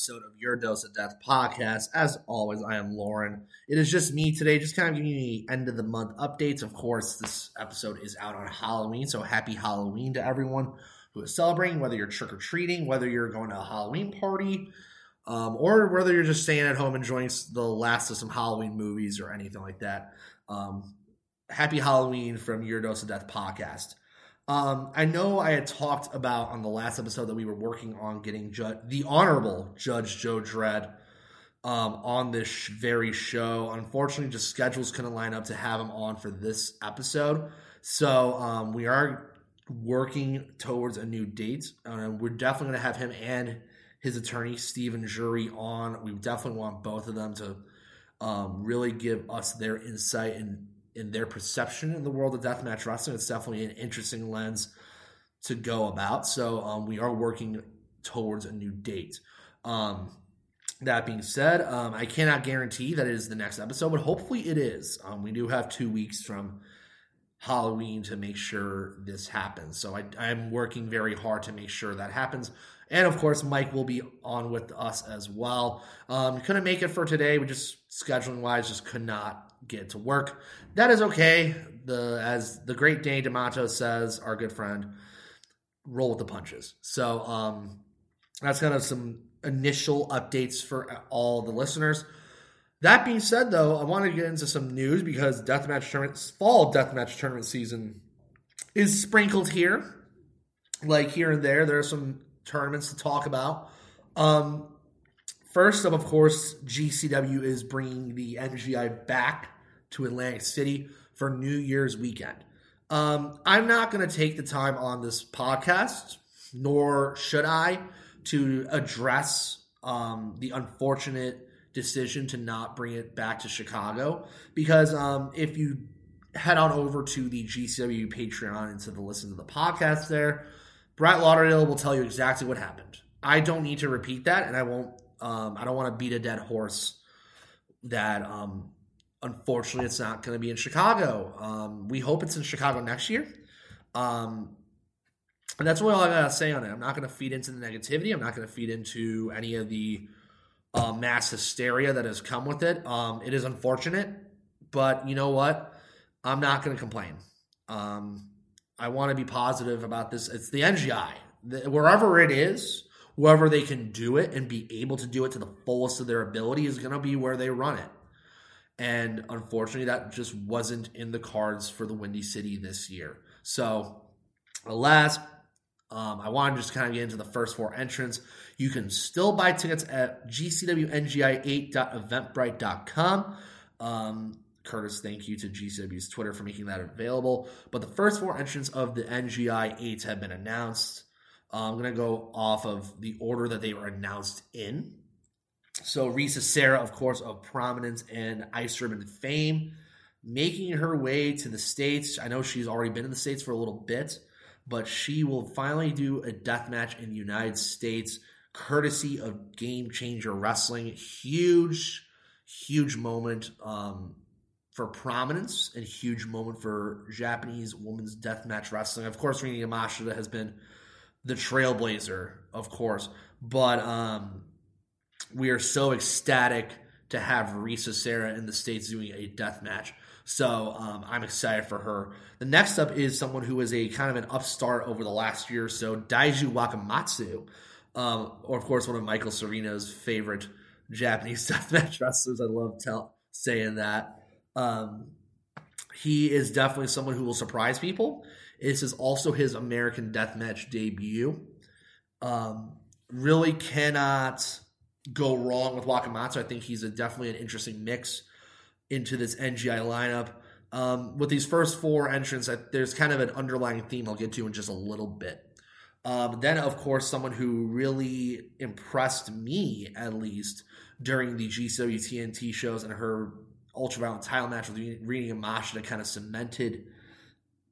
Episode of Your Dose of Death podcast. As always, I am Loren. It is just me today, just kind of giving you the end of the month updates. Of course, this episode is out on Halloween, so happy Halloween to everyone who is celebrating, whether you're trick or treating, whether you're going to a Halloween party, um, or whether you're just staying at home enjoying the last of some Halloween movies or anything like that. Um, happy Halloween from Your Dose of Death podcast. Um, I know I had talked about on the last episode that we were working on getting Ju- the Honorable Judge Joe Dredd um, on this sh- very show. Unfortunately, just schedules couldn't line up to have him on for this episode. So um, we are working towards a new date. Uh, we're definitely going to have him and his attorney, Stephen Jury, on. We definitely want both of them to um, really give us their insight and in their perception in the world of deathmatch wrestling. It's definitely an interesting lens to go about. So um, we are working towards a new date. Um, that being said, um, I cannot guarantee that it is the next episode, but hopefully it is. Um, we do have two weeks from Halloween to make sure this happens. So I, I'm working very hard to make sure that happens. And of course, Mike will be on with us as well. Um, couldn't make it for today. We just scheduling wise just could not get to work. That is okay. The as the great Dane D'Amato says, our good friend, roll with the punches. So um, that's kind of some initial updates for all the listeners. That being said, though, I want to get into some news because deathmatch tournament, fall deathmatch tournament season is sprinkled here, like here and there. There are some tournaments to talk about. Um, first up, of course, GCW is bringing the NGI back to Atlantic City for New Year's weekend. Um, I'm not going to take the time on this podcast, nor should I, to address um, the unfortunate decision to not bring it back to Chicago. Because um, if you head on over to the GCW Patreon and to the listen to the podcast there, Brett Lauderdale will tell you exactly what happened. I don't need to repeat that, and I won't. Um, I don't want to beat a dead horse. That um, unfortunately, it's not going to be in Chicago. Um, we hope it's in Chicago next year. Um, and that's what all I gotta say on it. I'm not going to feed into the negativity. I'm not going to feed into any of the uh, mass hysteria that has come with it. Um, it is unfortunate, but you know what? I'm not going to complain. Um, I want to be positive about this. It's the NGI. The, wherever it is, wherever they can do it and be able to do it to the fullest of their ability is going to be where they run it. And unfortunately, that just wasn't in the cards for the Windy City this year. So, alas, um, I want to just kind of get into the first four entrants. You can still buy tickets at gcwngi8.eventbrite.com. Um, Curtis, thank you to GCW's Twitter for making that available. But the first four entrants of the NGI 8s have been announced. Uh, I'm going to go off of the order that they were announced in. So, Risa Sera, of course, of prominence and Ice Ribbon fame, making her way to the States. I know she's already been in the States for a little bit, but she will finally do a death match in the United States, courtesy of Game Changer Wrestling. Huge, huge moment. Um, for prominence and huge moment for Japanese women's death match wrestling. Of course, Rina Yamashita has been the trailblazer, of course, but um, we are so ecstatic to have Risa Sera in the States doing a death match. So um, I'm excited for her. The next up is someone who is a kind of an upstart over the last year or so, Daiju Wakamatsu, um, or of course one of Michael Sereno's favorite Japanese deathmatch wrestlers. I love tell, saying that. Um, he is definitely someone who will surprise people. This is also his American Deathmatch debut. Um, really cannot go wrong with Wakamatsu. I think he's a, definitely an interesting mix into this NGI lineup. Um, with these first four entrants, there's kind of an underlying theme I'll get to in just a little bit. Um, then, of course, someone who really impressed me, at least, during the GCW TNT shows and her ultraviolet title match with Rina Yamashita kind of cemented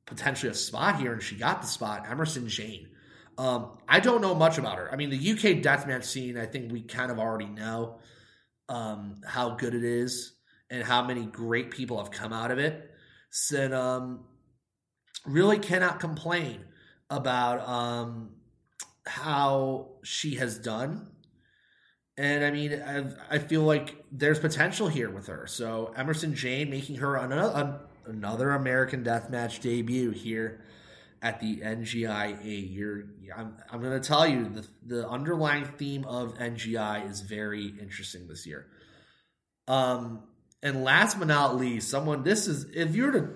potentially a spot here, and she got the spot. Emersyn Jayne. Um, I don't know much about her. I mean, the UK deathmatch scene, I think we kind of already know um, how good it is and how many great people have come out of it. So, um, really cannot complain about um, how she has done. And I mean, I, I feel like there's potential here with her. So Emersyn Jayne making her another, another American Deathmatch debut here at the NGI 8. You're, I'm, I'm going to tell you the, the underlying theme of NGI is very interesting this year. Um, and last but not least, someone this is if you were to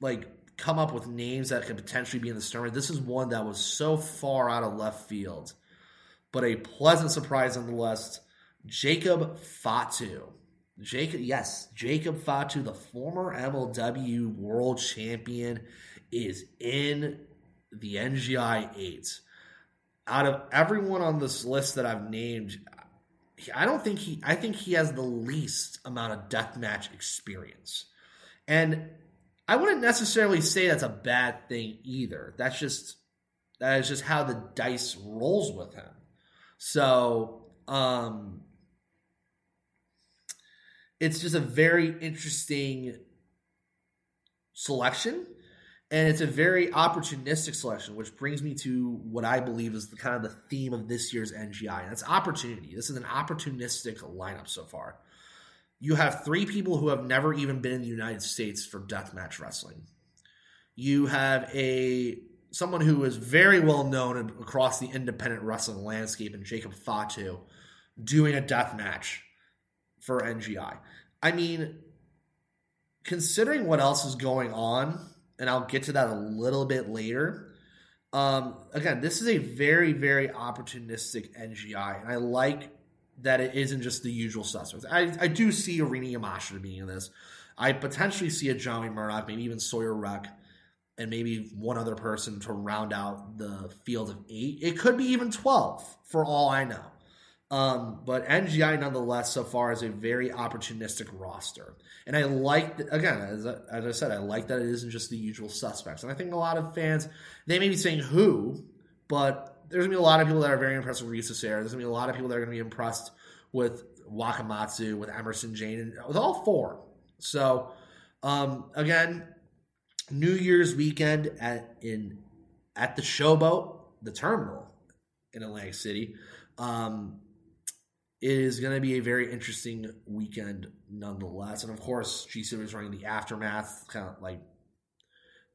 like come up with names that could potentially be in the tournament, this is one that was so far out of left field, but a pleasant surprise nonetheless. Jacob Fatu. Jacob, yes, Jacob Fatu, the former MLW world champion, is in the NGI 8. Out of everyone on this list that I've named, I don't think he, I think he has the least amount of deathmatch experience. And I wouldn't necessarily say that's a bad thing either. That's just, that is just how the dice rolls with him. So, um, it's just a very interesting selection and it's a very opportunistic selection, which brings me to what I believe is the kind of the theme of this year's NGI, and that's opportunity. This is an opportunistic lineup so far. You have three people who have never even been in the United States for deathmatch wrestling. You have a someone who is very well known across the independent wrestling landscape in Jacob Fatu doing a death match for NGI. I mean, considering what else is going on and I'll get to that a little bit later. Um, again, this is a very, very opportunistic NGI, and I like that it isn't just the usual suspects. I, I do see Rina Yamashita being in this. I potentially see a Johnny Murdoch, maybe even Sawyer Wreck, and maybe one other person to round out the field of eight. It could be even 12, for all I know. Um, but NGI, nonetheless, so far is a very opportunistic roster, and I like again, as I, as I said, I like that it isn't just the usual suspects. And I think a lot of fans they may be saying who, but there's gonna be a lot of people that are very impressed with Risa Sera. There's gonna be a lot of people that are gonna be impressed with Wakamatsu, with Emersyn Jayne, and with all four. So um, again, New Year's weekend at in at the Showboat, the terminal in Atlantic City. Um, is going to be a very interesting weekend nonetheless. And of course, GCW is running the aftermath, kind of like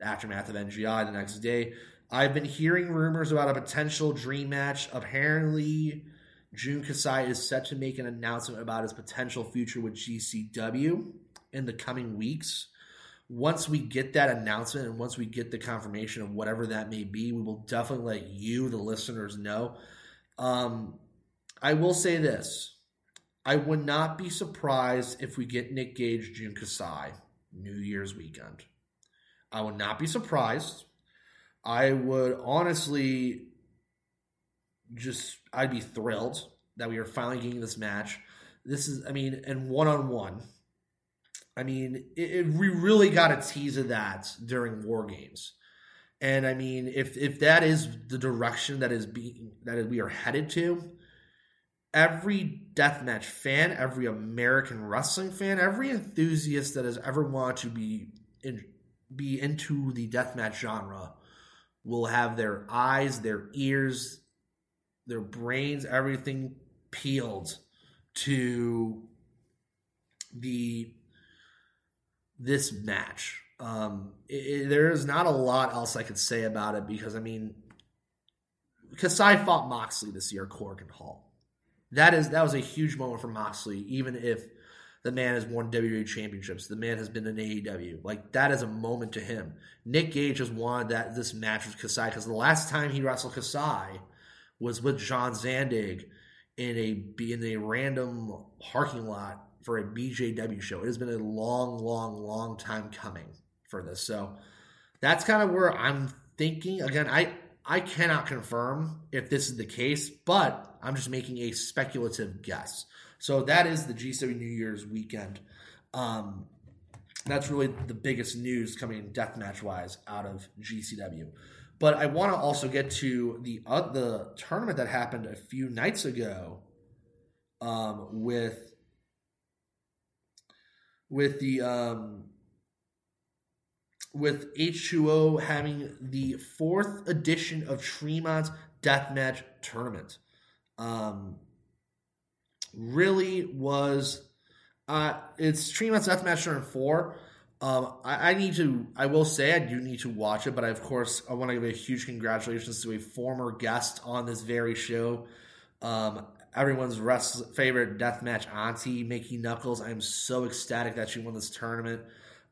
aftermath of NGI the next day. I've been hearing rumors about a potential dream match. Apparently, Jun Kasai is set to make an announcement about his potential future with GCW in the coming weeks. Once we get that announcement and once we get the confirmation of whatever that may be, we will definitely let you, the listeners, know. Um, I will say this. I would not be surprised if we get Nick Gage, Jun Kasai, New Year's weekend. I would not be surprised. I would honestly just, I'd be thrilled that we are finally getting this match. This is, I mean, and one on one. I mean, it, it, we really got a tease of that during War Games. And I mean, if if that is the direction that is being that we are headed to, every deathmatch fan, every American wrestling fan, every enthusiast that has ever wanted to be in, be into the deathmatch genre will have their eyes, their ears, their brains, everything peeled to the this match. Um, there is not a lot else I could say about it because I mean, Kasai fought Moxley this year, Korakuen Hall that is that was a huge moment for Moxley, even if the man has won WWE championships. The man has been in AEW. Like that is a moment to him. Nick Gage has wanted that this match with Kasai because the last time he wrestled Kasai was with John Zandig in a in a random parking lot for a BJW show. It has been a long, long, long time coming for this. So that's kind of where I'm thinking. Again, I I cannot confirm if this is the case, but I'm just making a speculative guess. So that is the G7 New Year's weekend. Um, that's really the biggest news coming deathmatch wise out of GCW. But I want to also get to the uh, the tournament that happened a few nights ago um, with with the um, with H2O having the fourth edition of Tremont's Deathmatch Tournament. Um, really was uh, it's Tremont's Deathmatch Turn four. Um, I, I, need to. I will say I do need to watch it, but I, of course I want to give a huge congratulations to a former guest on this very show. Um, everyone's rest, favorite deathmatch auntie, Mickey Knuckles. I am so ecstatic that she won this tournament.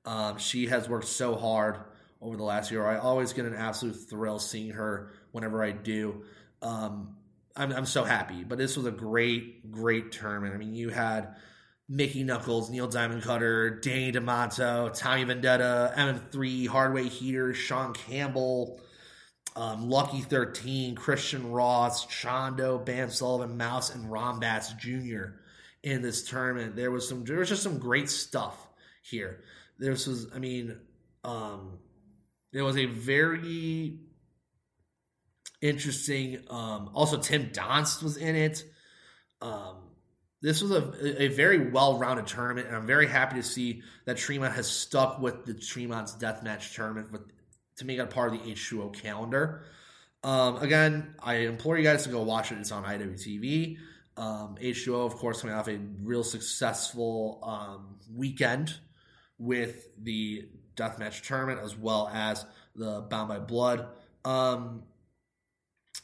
Um, she has worked so hard over the last year. I always get an absolute thrill seeing her whenever I do. Um, I'm, I'm so happy. But this was a great, great tournament. I mean, you had Mickey Knuckles, Neil Diamond Cutter, Danny Demanto, Tommy Vendetta, MM3, Hardway Heater, Sean Campbell, um, Lucky 13, Christian Ross, Chondo, Bam Sullivan, Mouse, and Rombats Jr. in this tournament. There was some there was just some great stuff here. This was, I mean, um, it was a very interesting. Um, also, Tim Donst was in it. Um, this was a, a very well-rounded tournament, and I'm very happy to see that Tremont has stuck with the Tremont's Deathmatch tournament with, to make it a part of the H2O calendar. Um, again, I implore you guys to go watch it. It's on IWTV. Um, H2O, of course, coming off a real successful um, weekend with the deathmatch tournament as well as the Bound by Blood. Um,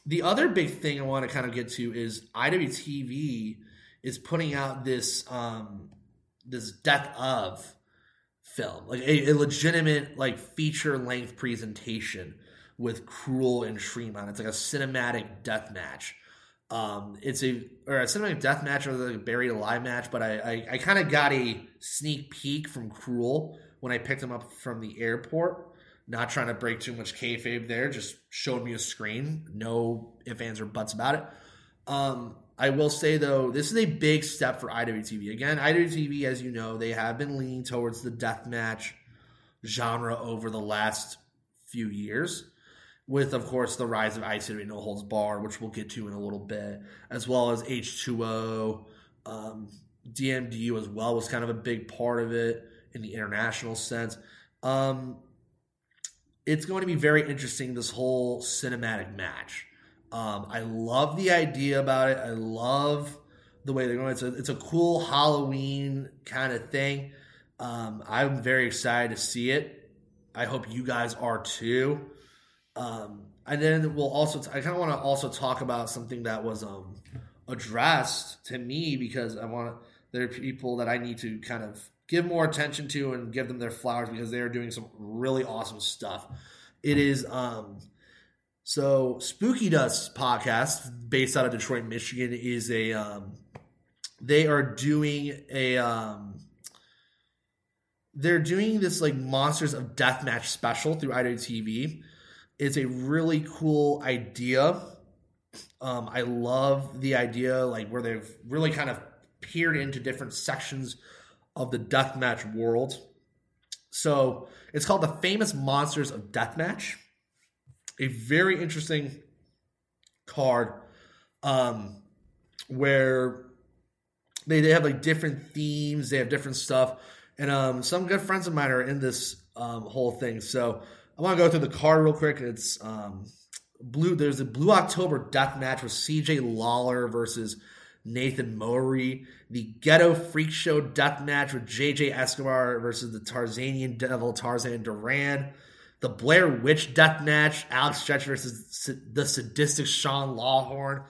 the other big thing I want to kind of get to is IWTV is putting out this um, this death of film, like a, a legitimate like feature length presentation with Cruel and Tremont. It's like a cinematic death match. Um, it's a or a cinematic death match or like a buried alive match, but I I, I kind of got a sneak peek from Cruel when I picked him up from the airport. Not trying to break too much kayfabe there, just showed me a screen. No ifs, ands, or buts about it. Um, I will say though, this is a big step for IWTV. Again, IWTV, as you know, they have been leaning towards the death match genre over the last few years with of course the rise of ICW No Holds Barred, which we'll get to in a little bit, as well as H2O, um, DMDU as well was kind of a big part of it in the international sense. Um, it's going to be very interesting this whole cinematic match. Um, I love the idea about it. I love the way they're going. It's a it's a cool Halloween kind of thing. Um, I'm very excited to see it. I hope you guys are too. Um, and then we'll also, t- I kind of want to also talk about something that was um, addressed to me because I want there are people that I need to kind of give more attention to and give them their flowers because they are doing some really awesome stuff. It is, um, so Spooky Dust podcast based out of Detroit, Michigan is a, um, they are doing a, um, they're doing this like Monsters of Deathmatch special through IWTV it's a really cool idea. Um, I love the idea, like where they've really kind of peered into different sections of the deathmatch world. So it's called the Famous Monsters of Deathmatch. A very interesting card um, where they, they have like different themes, they have different stuff. And um, some good friends of mine are in this um, whole thing. So I want to go through the card real quick. It's um, blue. There's a Blue October death match with C.J. Lawler versus Nathan Mowry. The Ghetto Freak Show death match with J.J. Escobar versus the Tarzanian Devil Tarzan Duran. The Blair Witch death match, Alex Stretch versus the sadistic Sean Lawhorn.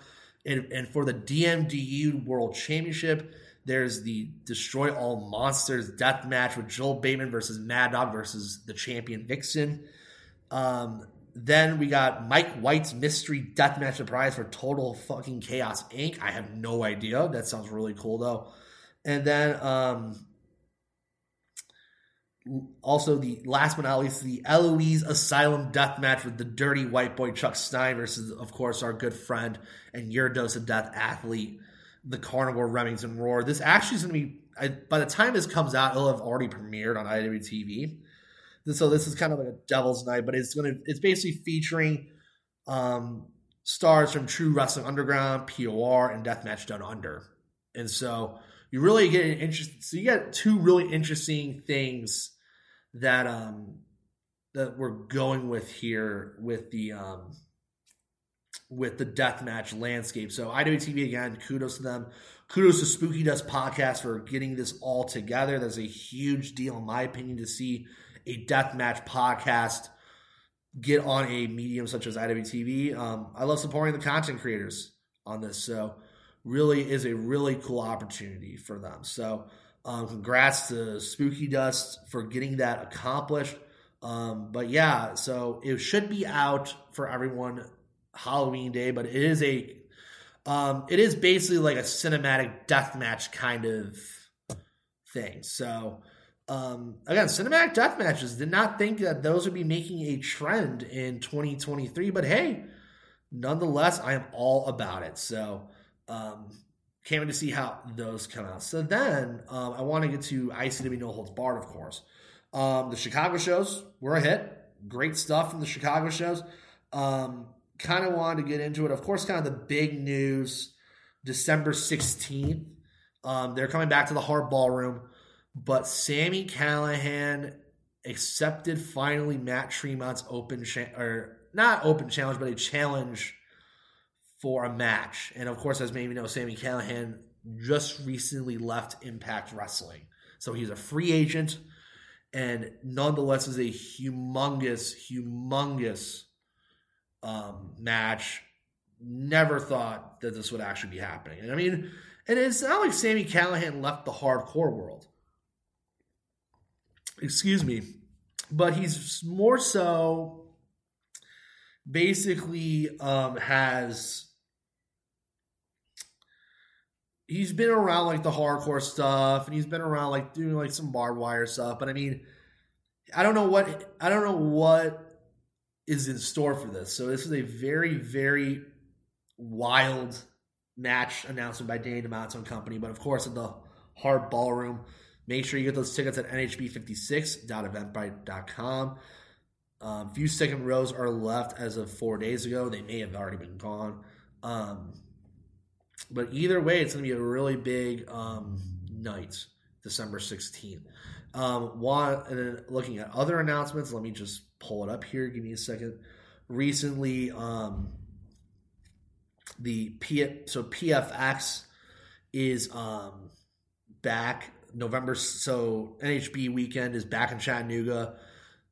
And, and for the DMDU World Championship, there's the Destroy All Monsters death match with Joel Bateman versus Mad Dog versus the champion Vixen. Um, then we got Mike White's mystery deathmatch surprise for Total Fucking Chaos Inc. I have no idea. That sounds really cool though. And then um, also the last but not least, the Eloise Asylum death match with the dirty white boy Chuck Stein versus, of course, our good friend and your dose of death athlete, the Carnivore Remington Roar. This actually is going to be, I, by the time this comes out, it'll have already premiered on IWTV. So this is kind of like a Devil's Night, but it's to, it's basically featuring um, stars from True Wrestling Underground, POR, and Deathmatch Down Under. And so you really get an interest. So you get two really interesting things that um that we're going with here with the um with the deathmatch landscape. So IWTV again, kudos to them. Kudos to Spooky Dust Podcast for getting this all together. That's a huge deal, in my opinion, to see a deathmatch podcast get on a medium such as IWTV. Um, I love supporting the content creators on this. So really is a really cool opportunity for them. So um, congrats to Spooky Dust for getting that accomplished. Um, but yeah, so it should be out for everyone Halloween day, but it is a um, it is basically like a cinematic death match kind of thing. So um, again, cinematic death matches did not think that those would be making a trend in 2023, but hey, nonetheless, I am all about it. So um, can't wait to see how those come out. So then um, I want to get to ICW No Holds Barred, of course. Um, the Chicago shows were a hit. Great stuff from the Chicago shows. Um, kind of wanted to get into it. Of course, kind of the big news December 16th. Um, they're coming back to the Hard Ballroom, but Sami Callihan accepted finally Matt Tremont's open cha- or not open challenge, but a challenge for a match. And of course, as maybe know, Sami Callihan just recently left Impact Wrestling. So he's a free agent and nonetheless is a humongous, humongous um, match. Never thought that this would actually be happening. And I mean, and it's not like Sami Callihan left the hardcore world. Excuse me. But he's more so basically um, has he's been around like the hardcore stuff and he's been around like doing like some barbed wire stuff. But I mean, I don't know what I don't know what is in store for this. So this is a very very wild match announcement by Danny D'Amato and company. But of course, at the Hard Ballroom, make sure you get those tickets at nhb56.eventbrite.com. Um, few second rows are left as of four days ago. They may have already been gone. Um, but either way, it's going to be a really big um, night, December 16th. Um, one, and then looking at other announcements, let me just pull it up here. Give me a second. Recently, um, the P, so PFX is um, back November. So NHB weekend is back in Chattanooga,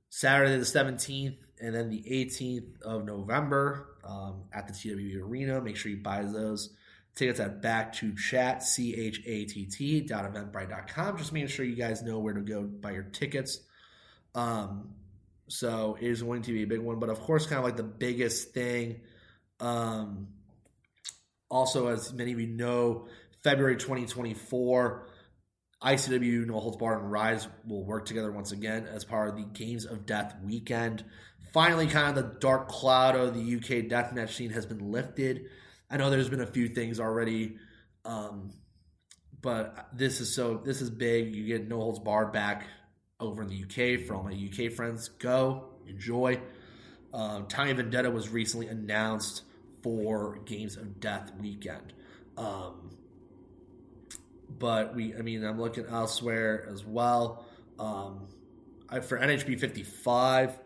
Saturday the 17th, and then the 18th of November um, at the TWB Arena. Make sure you buy those. Tickets at back to chat, C H A T T, dot eventbrite.com. Just making sure you guys know where to go buy your tickets. Um, so it is going to be a big one, but of course, kind of like the biggest thing. Um, also, as many of you know, February 2024, ICW No Holds Barred and Rise will work together once again as part of the Games of Death weekend. Finally, kind of the dark cloud of the UK deathmatch scene has been lifted. I know there's been a few things already, um, but this is so this is big. You get no holds barred back over in the UK for all my UK friends. Go enjoy. Um, Tommy Vendetta was recently announced for Games of Death weekend. Um, but we, I mean, I'm looking elsewhere as well. Um, I, for NHB 55,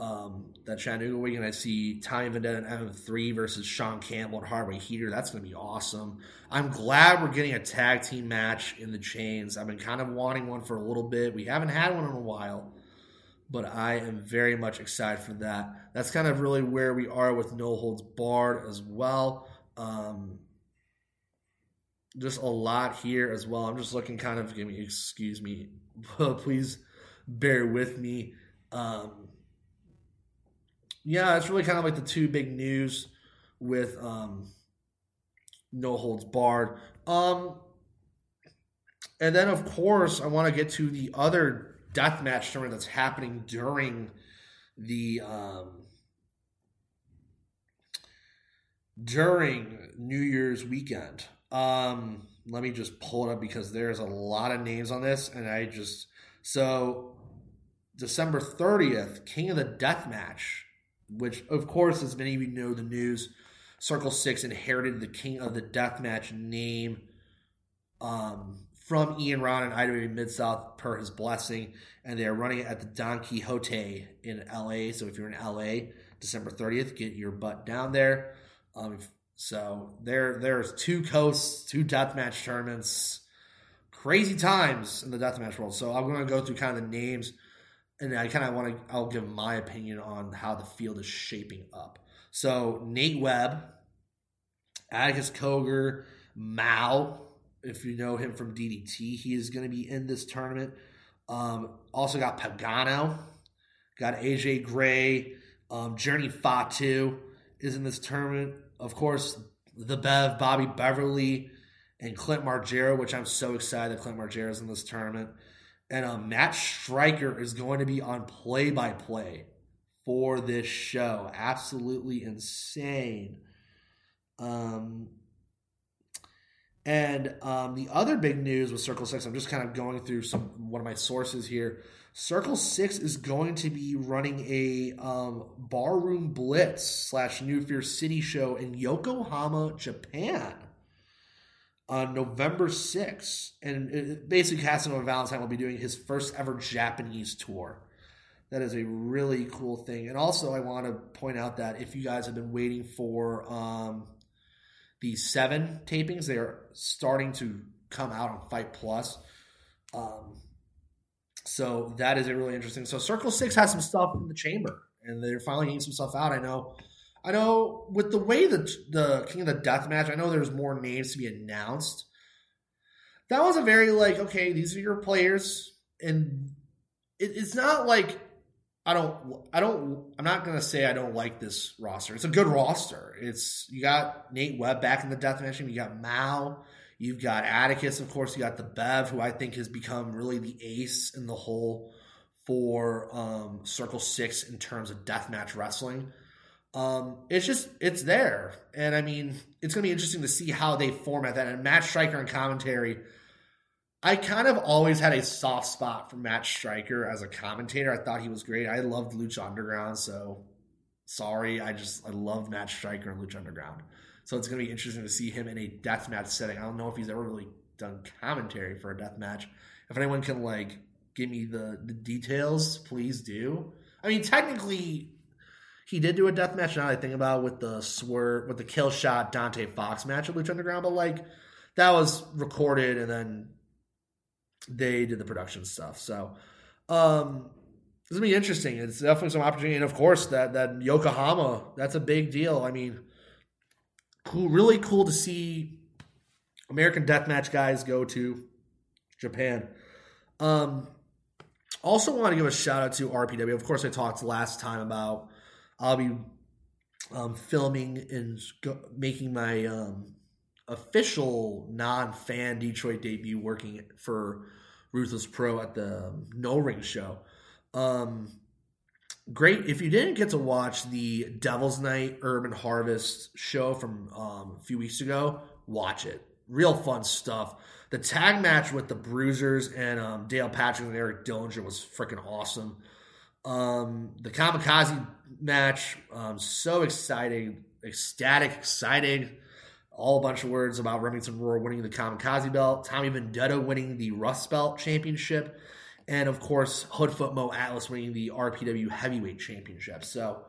um, that Chattanooga weekend. I see Tommy Vendetta and M3 versus Sean Campbell and Hardway Heater. That's going to be awesome. I'm glad we're getting a tag team match in the chains. I've been kind of wanting one for a little bit. We haven't had one in a while, but I am very much excited for that. That's kind of really where we are with No Holds Barred as well. Um, just a lot here as well. I'm just looking kind of, give me, excuse me, please bear with me. Um, yeah, it's really kind of like the two big news with um, no holds barred. Um, and then, of course, I want to get to the other death match tournament that's happening during the um, during New Year's weekend. Um, let me just pull it up because there's a lot of names on this, and I just so December 30th, King of the Death Match, which of course, as many of you know, the news Circle Six inherited the King of the Death Match name um, from Ian Rotten and IWA Mid South per his blessing, and they're running it at the Don Quixote in LA. So if you're in LA, December 30th, get your butt down there. Um, so there, there's two coasts, two deathmatch tournaments, crazy times in the deathmatch world. So I'm going to go through kind of the names, and I kind of want to, I'll give my opinion on how the field is shaping up. So Nate Webb, Atticus Cogar, Mao, if you know him from DDT, he is going to be in this tournament. Um, also got Pagano, got AJ Gray, um, Journey Fatu is in this tournament. Of course, the Bev, Bobby Beverly, and Clint Margera, which I'm so excited that Clint Margera is in this tournament. And um, Matt Striker is going to be on play by play for this show. Absolutely insane. Um, and um, the other big news with Circle Six, I'm just kind of going through some one of my sources here. Circle Six is going to be running a um, barroom blitz slash New Fear City show in Yokohama, Japan, on November 6th. And basically, Casanova Valentine will be doing his first ever Japanese tour. That is a really cool thing. And also, I want to point out that if you guys have been waiting for um, the seven tapings, they are starting to come out on Fight Plus. Um, so that is a really interesting. So Circle Six has some stuff in the chamber, and they're finally getting some stuff out. I know, I know. With the way that the King of the Death match, I know there's more names to be announced. That was a very like, okay, these are your players, and it, it's not like I don't, I don't, I'm not gonna say I don't like this roster. It's a good roster. It's you got Nate Webb back in the death match. You got Mao. You've got Atticus, of course. You got the Bev, who I think has become really the ace in the hole for um, Circle Six in terms of deathmatch wrestling. Um, it's just it's there, and I mean it's gonna be interesting to see how they format that. And Matt Striker and commentary I kind of always had a soft spot for Matt Striker as a commentator. I thought he was great. I loved Lucha Underground, so sorry. I just I love Matt Striker and Lucha Underground. So it's gonna be interesting to see him in a death match setting. I don't know if he's ever really done commentary for a death match. If anyone can like give me the, the details, please do. I mean, technically, he did do a death match. Now I think about it, with the swerve with the kill shot Dante Fox match at Lucha Underground, but like that was recorded and then they did the production stuff. So um, it's gonna be interesting. It's definitely some opportunity, and of course that that Yokohama that's a big deal. I mean, cool, really cool to see American Deathmatch guys go to Japan. Um, also want to give a shout out to RPW. Of course, I talked last time about I'll be um, filming and making my um, official non-fan Detroit debut working for Ruthless Pro at the No Ring show. Um, great. If you didn't get to watch the Devil's Night Urban Harvest show from um, a few weeks ago, watch it. Real fun stuff. The tag match with the Bruisers and um, Dale Patrick and Eric Dillinger was freaking awesome. Um, the Kamikaze match, um, so exciting, ecstatic, exciting all a bunch of words about Remington Roar winning the Kamikaze belt, Tommy Vendetta winning the Rust Belt Championship, and of course Hoodfoot Mo Atlas winning the RPW Heavyweight Championship. So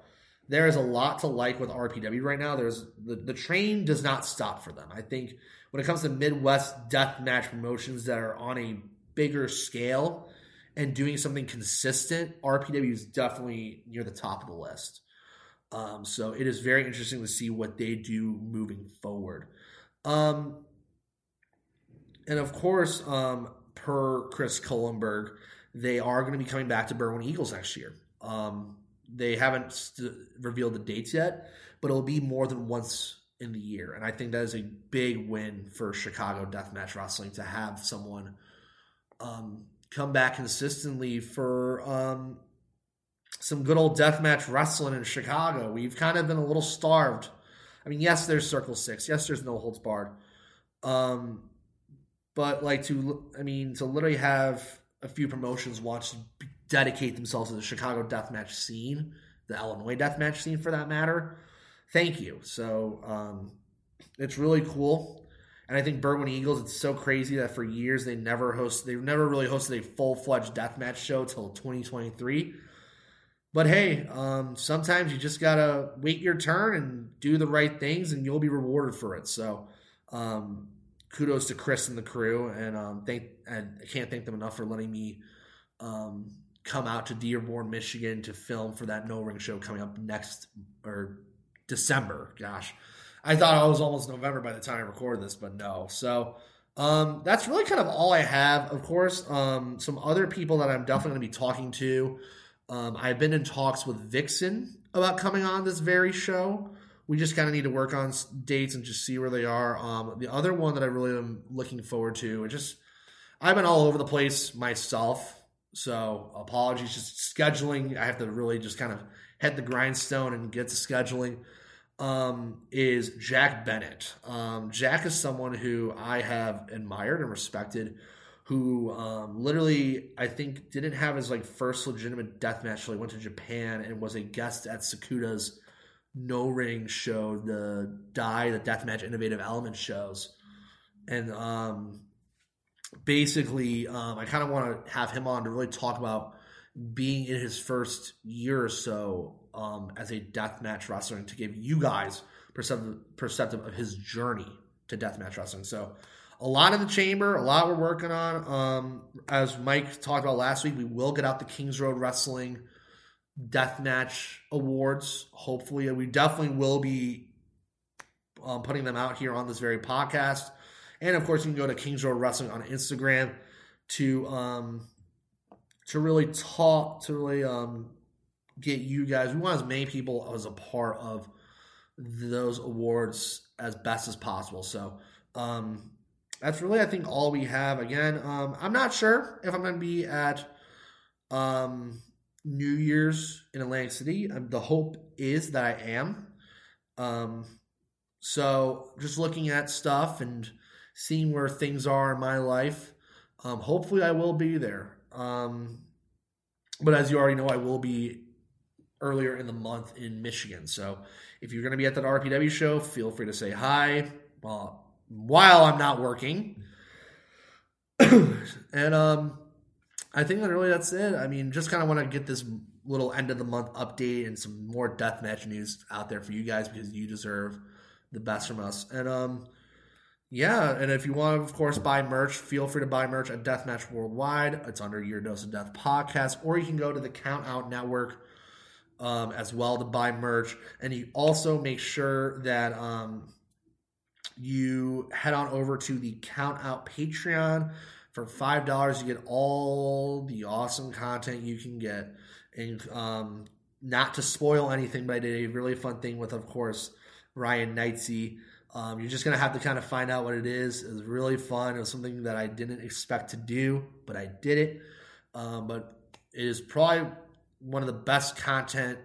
there is a lot to like with RPW right now. There's the, the train does not stop for them. I think when it comes to Midwest death match promotions that are on a bigger scale and doing something consistent, RPW is definitely near the top of the list. Um, so it is very interesting to see what they do moving forward. Um, and of course, um, per Chris Kohlenberg, they are going to be coming back to Berwyn Eagles next year. Um, they haven't st- revealed the dates yet, but it'll be more than once in the year. And I think that is a big win for Chicago Deathmatch Wrestling to have someone um, come back consistently for um, some good old deathmatch wrestling in Chicago. We've kind of been a little starved. I mean, yes, there's Circle Six. Yes, there's No Holds Barred. Um, but like to, I mean, to literally have a few promotions want to dedicate themselves to the Chicago deathmatch scene, the Illinois deathmatch scene for that matter. Thank you. So um, it's really cool. And I think Berwyn Eagles, it's so crazy that for years they never host, they've never really hosted a full fledged deathmatch show till 2023. But hey, um, sometimes you just gotta wait your turn and do the right things, and you'll be rewarded for it. So, um, kudos to Chris and the crew, and um, thank and I can't thank them enough for letting me um, come out to Dearborn, Michigan, to film for that No Ring show coming up next or December. Gosh, I thought it was almost November by the time I recorded this, but no. So. Um, that's really kind of all I have. Of course, um, some other people that I'm definitely going to be talking to. Um, I've been in talks with Vixen about coming on this very show. We just kind of need to work on dates and just see where they are. Um, the other one that I really am looking forward to, and just I've been all over the place myself, so apologies. Just scheduling, I have to really just kind of head the grindstone and get to scheduling. Um, is Jack Bennett. Um, Jack is someone who I have admired and respected who um, literally I think didn't have his like first legitimate death match until he went to Japan and was a guest at Sakuta's no ring show, the Die, the Deathmatch Innovative Element shows, and um, basically um, I kind of want to have him on to really talk about being in his first year or so um, as a deathmatch wrestler and to give you guys perceptive, perceptive of his journey to deathmatch wrestling. So a lot in the chamber, a lot we're working on. Um, as Mike talked about last week, we will get out the Kings Road Wrestling Deathmatch Awards. Hopefully, we definitely will be um, putting them out here on this very podcast. And of course, you can go to Kings Road Wrestling on Instagram to um, to really talk, to really um, get you guys. We want as many people as a part of those awards as best as possible. So, um, that's really I think all we have. Again, um, I'm not sure if I'm going to be at um, New Year's in Atlantic City. Um, the hope is that I am. Um, so just looking at stuff and seeing where things are in my life. Um, hopefully, I will be there. Um, but as you already know, I will be earlier in the month in Michigan. So if you're going to be at that RPW show, feel free to say hi. While I'm not working. and um, I think that really that's it. I mean, just kind of want to get this little end of the month update and some more deathmatch news out there for you guys because you deserve the best from us. And um, yeah, and if you want to, of course, buy merch, feel free to buy merch at Deathmatch Worldwide. It's under Your Dose of Death podcast, or you can go to the Count Out Network um, as well to buy merch. And you also make sure that um, you head on over to the Count Out Patreon. For five dollars, you get all the awesome content you can get, and um, not to spoil anything, but I did a really fun thing with, of course, Ryan Knightsey. Um, you're just gonna have to kind of find out what it is. It was really fun. It was something that I didn't expect to do, but I did it. Um, but it is probably one of the best content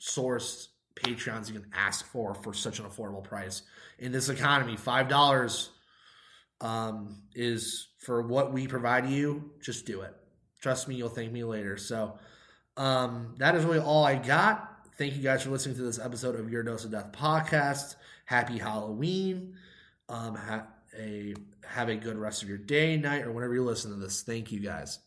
sourced Patreons you can ask for for such an affordable price in this economy. Five dollars um, is for what we provide you. Just do it. Trust me, you'll thank me later. So um, that is really all I got. Thank you guys for listening to this episode of Your Dose of Death podcast. Happy Halloween. Um, ha- a have a good rest of your day, night, or whenever you listen to this. Thank you guys.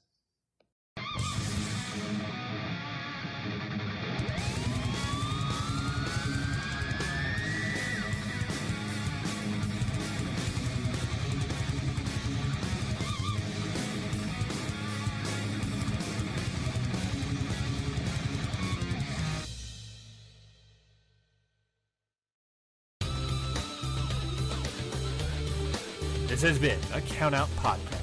Been a Count Out Podcast.